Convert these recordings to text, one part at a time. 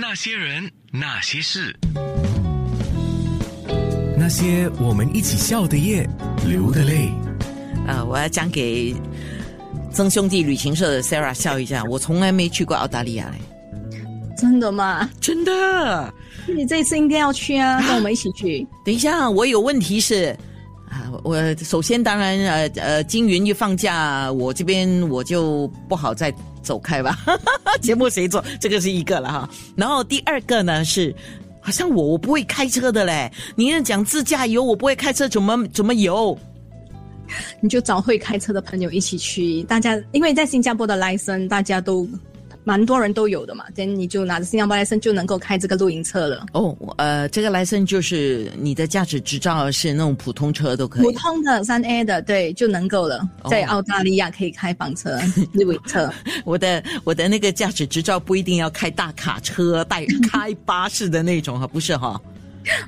那些人，那些事，那些我们一起笑的夜，流的泪。啊，我要讲给曾兄弟旅行社的 Sarah 笑一下，我从来没去过澳大利亚嘞，真的吗？真的。你这次应该要去啊，跟我们一起去。等一下，我有问题是啊，我首先当然呃呃，金云一放假，我这边我就不好再走开吧，节目谁做？这个是一个了哈。然后第二个呢是，好像我我不会开车的嘞，你是讲自驾游，我不会开车，怎么怎么游？你就找会开车的朋友一起去，大家因为在新加坡的莱森大家都。蛮多人都有的嘛，等你就拿着新加坡来生就能够开这个露营车了。哦，呃，这个来生就是你的驾驶执照是那种普通车都可以，普通的三 A 的，对，就能够了。在澳大利亚可以开房车、露营车。我的我的那个驾驶执照不一定要开大卡车、带开巴士的那种哈，不是哈？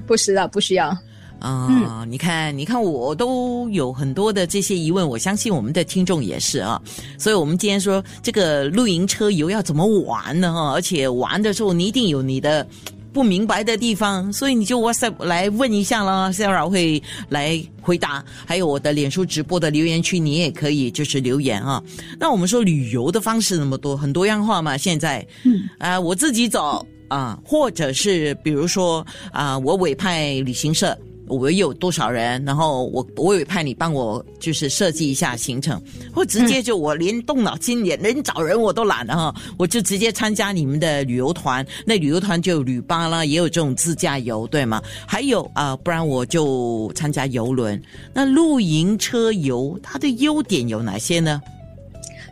不是的，不需要。啊，你看，你看，我都有很多的这些疑问，我相信我们的听众也是啊。所以，我们今天说这个露营车游要怎么玩呢？哈，而且玩的时候你一定有你的不明白的地方，所以你就 WhatsApp 来问一下啦，Sarah 会来回答。还有我的脸书直播的留言区，你也可以就是留言啊。那我们说旅游的方式那么多，很多样化嘛。现在，嗯，啊，我自己走啊，或者是比如说啊，我委派旅行社。我有多少人？然后我我也派你帮我就是设计一下行程，或直接就我连动脑筋连连找人我都懒了哈，我就直接参加你们的旅游团。那旅游团就有旅巴啦，也有这种自驾游，对吗？还有啊，不然我就参加游轮。那露营车游它的优点有哪些呢？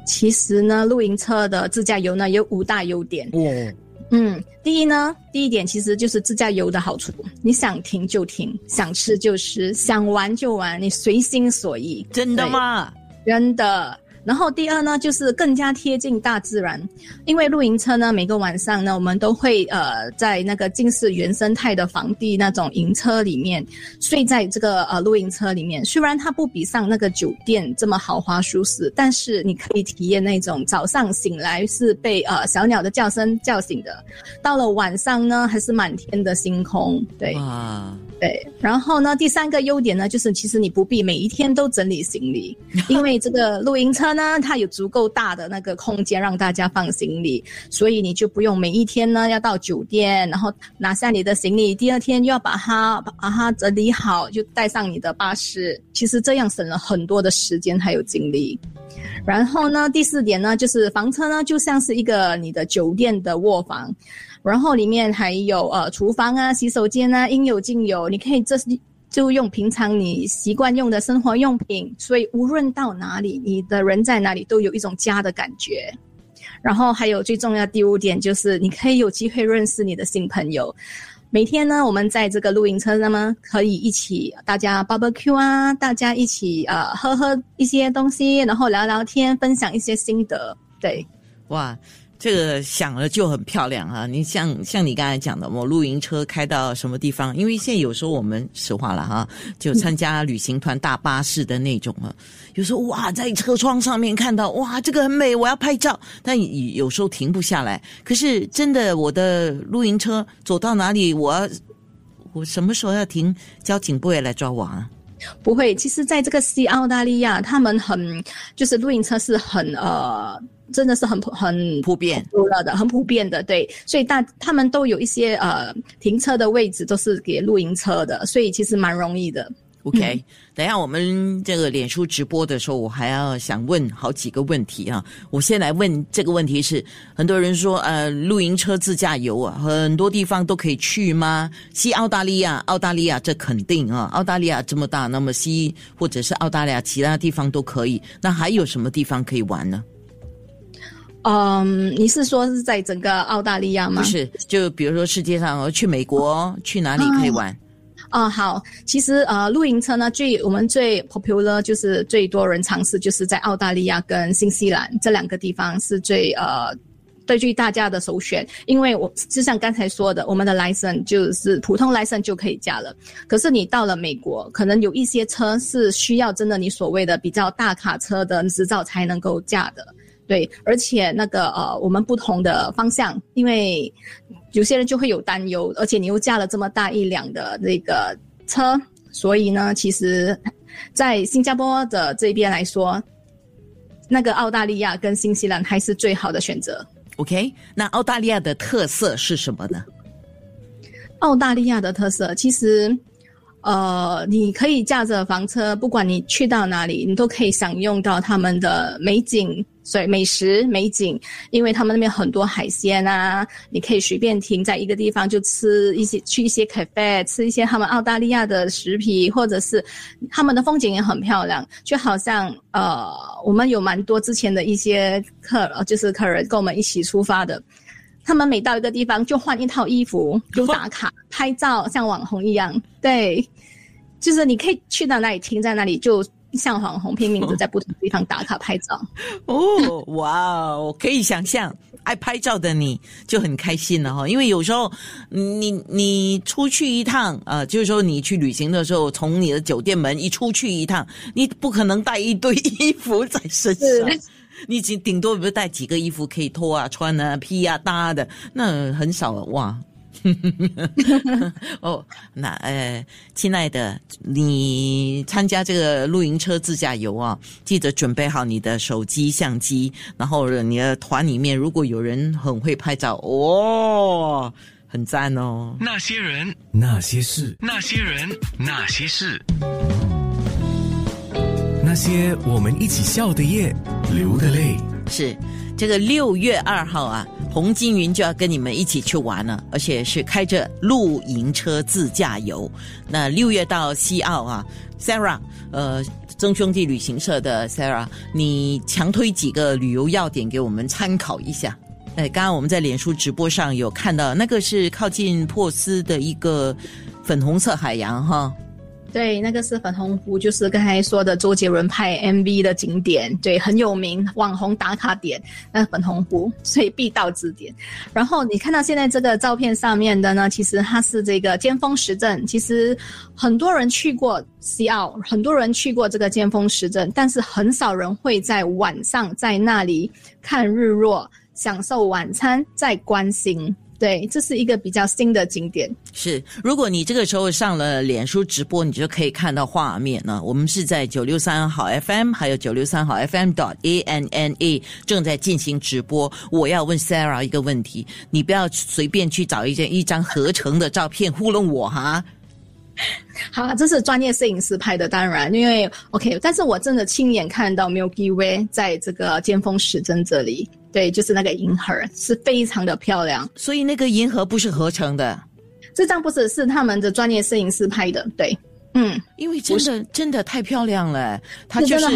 其实呢，露营车的自驾游呢有五大优点。哦。嗯，第一呢，第一点其实就是自驾游的好处，你想停就停，想吃就吃，想玩就玩，你随心所欲。真的吗？真的。然后第二呢，就是更加贴近大自然，因为露营车呢，每个晚上呢，我们都会呃在那个近似原生态的房地那种营车里面睡在这个呃露营车里面。虽然它不比上那个酒店这么豪华舒适，但是你可以体验那种早上醒来是被呃小鸟的叫声叫醒的，到了晚上呢，还是满天的星空。对。对，然后呢，第三个优点呢，就是其实你不必每一天都整理行李，因为这个露营车呢，它有足够大的那个空间让大家放行李，所以你就不用每一天呢要到酒店，然后拿下你的行李，第二天又要把它把它整理好，就带上你的巴士。其实这样省了很多的时间还有精力。然后呢，第四点呢，就是房车呢就像是一个你的酒店的卧房。然后里面还有呃厨房啊、洗手间啊，应有尽有。你可以这就用平常你习惯用的生活用品，所以无论到哪里，你的人在哪里都有一种家的感觉。然后还有最重要第五点就是，你可以有机会认识你的新朋友。每天呢，我们在这个露营车上呢，可以一起大家 barbecue 啊，大家一起呃喝喝一些东西，然后聊聊天，分享一些心得。对，哇。这个想了就很漂亮啊！你像像你刚才讲的，我露营车开到什么地方？因为现在有时候我们实话了哈，就参加旅行团大巴士的那种啊，有时候哇，在车窗上面看到哇，这个很美，我要拍照，但有时候停不下来。可是真的，我的露营车走到哪里，我我什么时候要停？交警不会来抓我啊？不会。其实，在这个西澳大利亚，他们很就是露营车是很呃。真的是很普很普遍，了的很普遍的，对，所以大他们都有一些呃停车的位置都是给露营车的，所以其实蛮容易的。OK，等下我们这个脸书直播的时候，我还要想问好几个问题啊。我先来问这个问题是，很多人说呃露营车自驾游啊，很多地方都可以去吗？西澳大利亚，澳大利亚这肯定啊，澳大利亚这么大，那么西或者是澳大利亚其他地方都可以，那还有什么地方可以玩呢？嗯，你是说是在整个澳大利亚吗？不是，就比如说世界上，我去美国，去哪里可以玩？哦，好，其实呃，露营车呢，最我们最 popular 就是最多人尝试，就是在澳大利亚跟新西兰这两个地方是最呃最具大家的首选。因为我就像刚才说的，我们的 license 就是普通 license 就可以驾了。可是你到了美国，可能有一些车是需要真的你所谓的比较大卡车的执照才能够驾的。对，而且那个呃，我们不同的方向，因为有些人就会有担忧，而且你又驾了这么大一辆的那个车，所以呢，其实，在新加坡的这边来说，那个澳大利亚跟新西兰还是最好的选择。OK，那澳大利亚的特色是什么呢？澳大利亚的特色其实，呃，你可以驾着房车，不管你去到哪里，你都可以享用到他们的美景，所以美食美景，因为他们那边很多海鲜啊，你可以随便停在一个地方就吃一些，去一些 cafe 吃一些他们澳大利亚的食品，或者是他们的风景也很漂亮，就好像呃，我们有蛮多之前的一些客，呃就是客人跟我们一起出发的。他们每到一个地方就换一套衣服，就打卡拍照，像网红一样。对，就是你可以去到那里，停在那里，就像网红拼命的在不同地方打卡拍照。哦，哇哦，可以想象，爱拍照的你就很开心了哈。因为有时候你你出去一趟啊、呃就是说你去旅行的时候，从你的酒店门一出去一趟，你不可能带一堆衣服在身上。你顶顶多不是带几个衣服可以脱啊、穿啊、披啊、搭的，那很少了哇。哦，那呃，亲爱的，你参加这个露营车自驾游啊，记得准备好你的手机、相机，然后你的团里面如果有人很会拍照，哦，很赞哦。那些人，那些事，那些人，那些事，那些我们一起笑的夜，流的泪。是这个六月二号啊，红金云就要跟你们一起去玩了，而且是开着露营车自驾游。那六月到西澳啊，Sarah，呃，曾兄弟旅行社的 Sarah，你强推几个旅游要点给我们参考一下。哎，刚刚我们在脸书直播上有看到，那个是靠近珀斯的一个粉红色海洋哈。对，那个是粉红湖，就是刚才说的周杰伦拍 MV 的景点，对，很有名，网红打卡点，那粉红湖，所以必到之点。然后你看到现在这个照片上面的呢，其实它是这个尖峰石镇，其实很多人去过西澳，很多人去过这个尖峰石镇，但是很少人会在晚上在那里看日落，享受晚餐，再观星。对，这是一个比较新的景点。是，如果你这个时候上了脸书直播，你就可以看到画面呢。我们是在九六三好 FM，还有九六三好 FM dot A N N A 正在进行直播。我要问 Sarah 一个问题，你不要随便去找一件一张合成的照片糊弄我哈。好，这是专业摄影师拍的，当然，因为 OK，但是我真的亲眼看到 Milky Way 在这个尖峰时针这里，对，就是那个银河是非常的漂亮。所以那个银河不是合成的，这张不是是他们的专业摄影师拍的，对，嗯，因为真的真的太漂亮了，它就是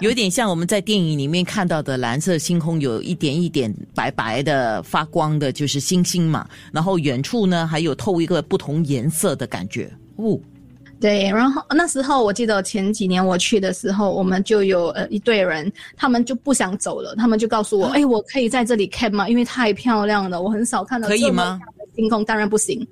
有点像我们在电影里面看到的蓝色星空，有一点一点白白的发光的，就是星星嘛。然后远处呢还有透一个不同颜色的感觉，哦，对。然后那时候我记得前几年我去的时候，我们就有呃一队人，他们就不想走了，他们就告诉我，哎，我可以在这里 camp 吗？因为太漂亮了，我很少看到可以这么吗亮的星空，当然不行。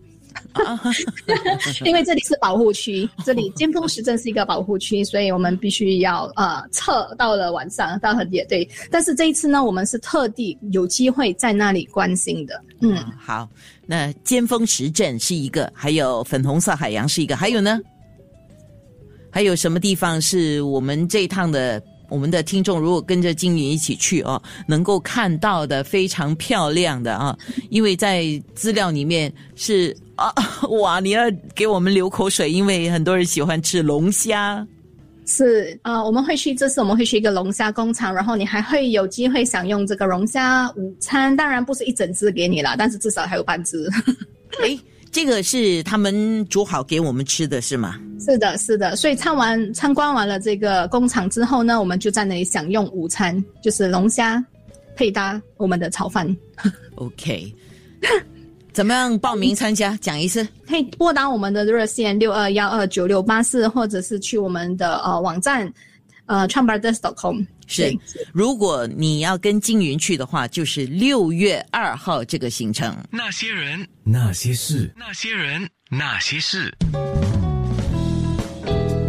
啊 因为这里是保护区，这里尖峰时镇是一个保护区，所以我们必须要呃测到了晚上到很夜对。但是这一次呢，我们是特地有机会在那里观星的，嗯，嗯，好，那尖峰石镇是一个，还有粉红色海洋是一个，还有呢？还有什么地方是我们这一趟的我们的听众如果跟着金云一起去哦，能够看到的非常漂亮的啊？因为在资料里面是啊，哇，你要给我们流口水，因为很多人喜欢吃龙虾。是呃，我们会去，这次我们会去一个龙虾工厂，然后你还会有机会享用这个龙虾午餐，当然不是一整只给你啦，但是至少还有半只。诶，这个是他们煮好给我们吃的是吗？是的，是的，所以参完参观完了这个工厂之后呢，我们就在那里享用午餐，就是龙虾配搭我们的炒饭。OK，怎么样报名参加？讲一次。可以拨打我们的热线六二幺二九六八四，或者是去我们的呃网站呃 t r a m b a r d e s c o m 是，如果你要跟金云去的话，就是六月二号这个行程。那些人，那些事，那些人，那些事，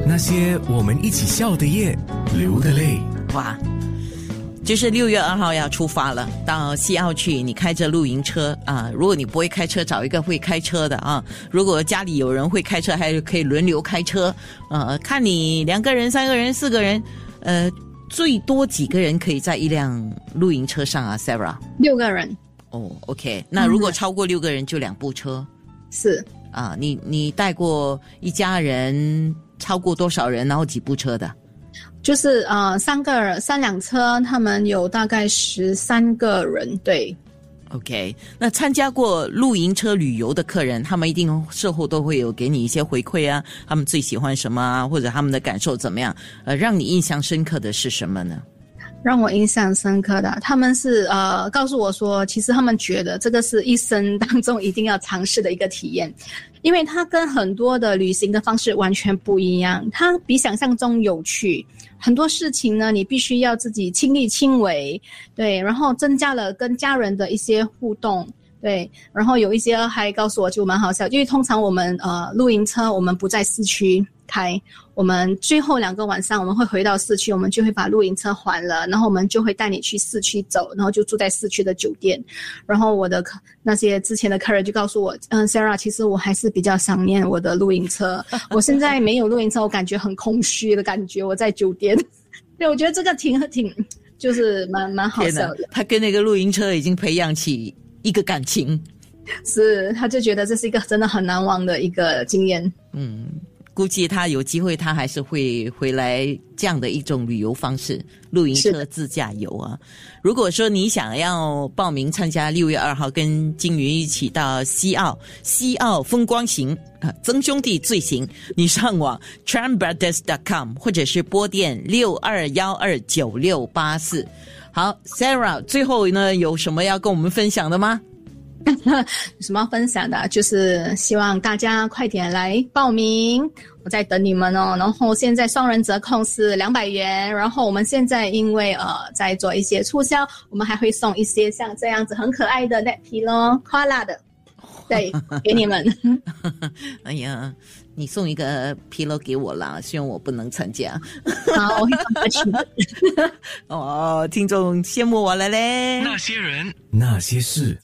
那些我们一起笑的夜，流的泪。哇，就是六月二号要出发了，到西澳去。你开着露营车啊，如果你不会开车，找一个会开车的啊。如果家里有人会开车，还可以轮流开车。呃，看你两个人、三个人、四个人，呃，最多几个人可以在一辆露营车上啊，Sarah？六个人哦，OK。那如果超过六个人，就两部车。是啊，你你带过一家人超过多少人，然后几部车的？就是呃，三个三辆车，他们有大概十三个人。对，OK。那参加过露营车旅游的客人，他们一定事后都会有给你一些回馈啊，他们最喜欢什么啊，或者他们的感受怎么样？呃，让你印象深刻的是什么呢？让我印象深刻的，他们是呃告诉我说，其实他们觉得这个是一生当中一定要尝试的一个体验，因为它跟很多的旅行的方式完全不一样，它比想象中有趣。很多事情呢，你必须要自己亲力亲为，对，然后增加了跟家人的一些互动。对，然后有一些还告诉我就蛮好笑，因为通常我们呃露营车我们不在市区开，我们最后两个晚上我们会回到市区，我们就会把露营车还了，然后我们就会带你去市区走，然后就住在市区的酒店。然后我的客那些之前的客人就告诉我，嗯，Sarah，其实我还是比较想念我的露营车，我现在没有露营车，我感觉很空虚的感觉，我在酒店。对，我觉得这个挺挺就是蛮蛮好笑的。他跟那个露营车已经培养起。一个感情，是他就觉得这是一个真的很难忘的一个经验。嗯，估计他有机会，他还是会 回来这样的一种旅游方式——露营车自驾游啊。如果说你想要报名参加六月二号跟金鱼一起到西澳西澳风光行啊，曾兄弟最行，你上网 trambrothers.com 或者是拨电六二幺二九六八四。好，Sarah，最后呢，有什么要跟我们分享的吗？有 什么要分享的？就是希望大家快点来报名，我在等你们哦。然后现在双人折扣是两百元，然后我们现在因为呃在做一些促销，我们还会送一些像这样子很可爱的奶皮咯，夸拉的，对，给你们。哎呀。你送一个披露给我啦，希望我不能参加。好，我会。哦，听众羡慕我了嘞。那些人，那些事。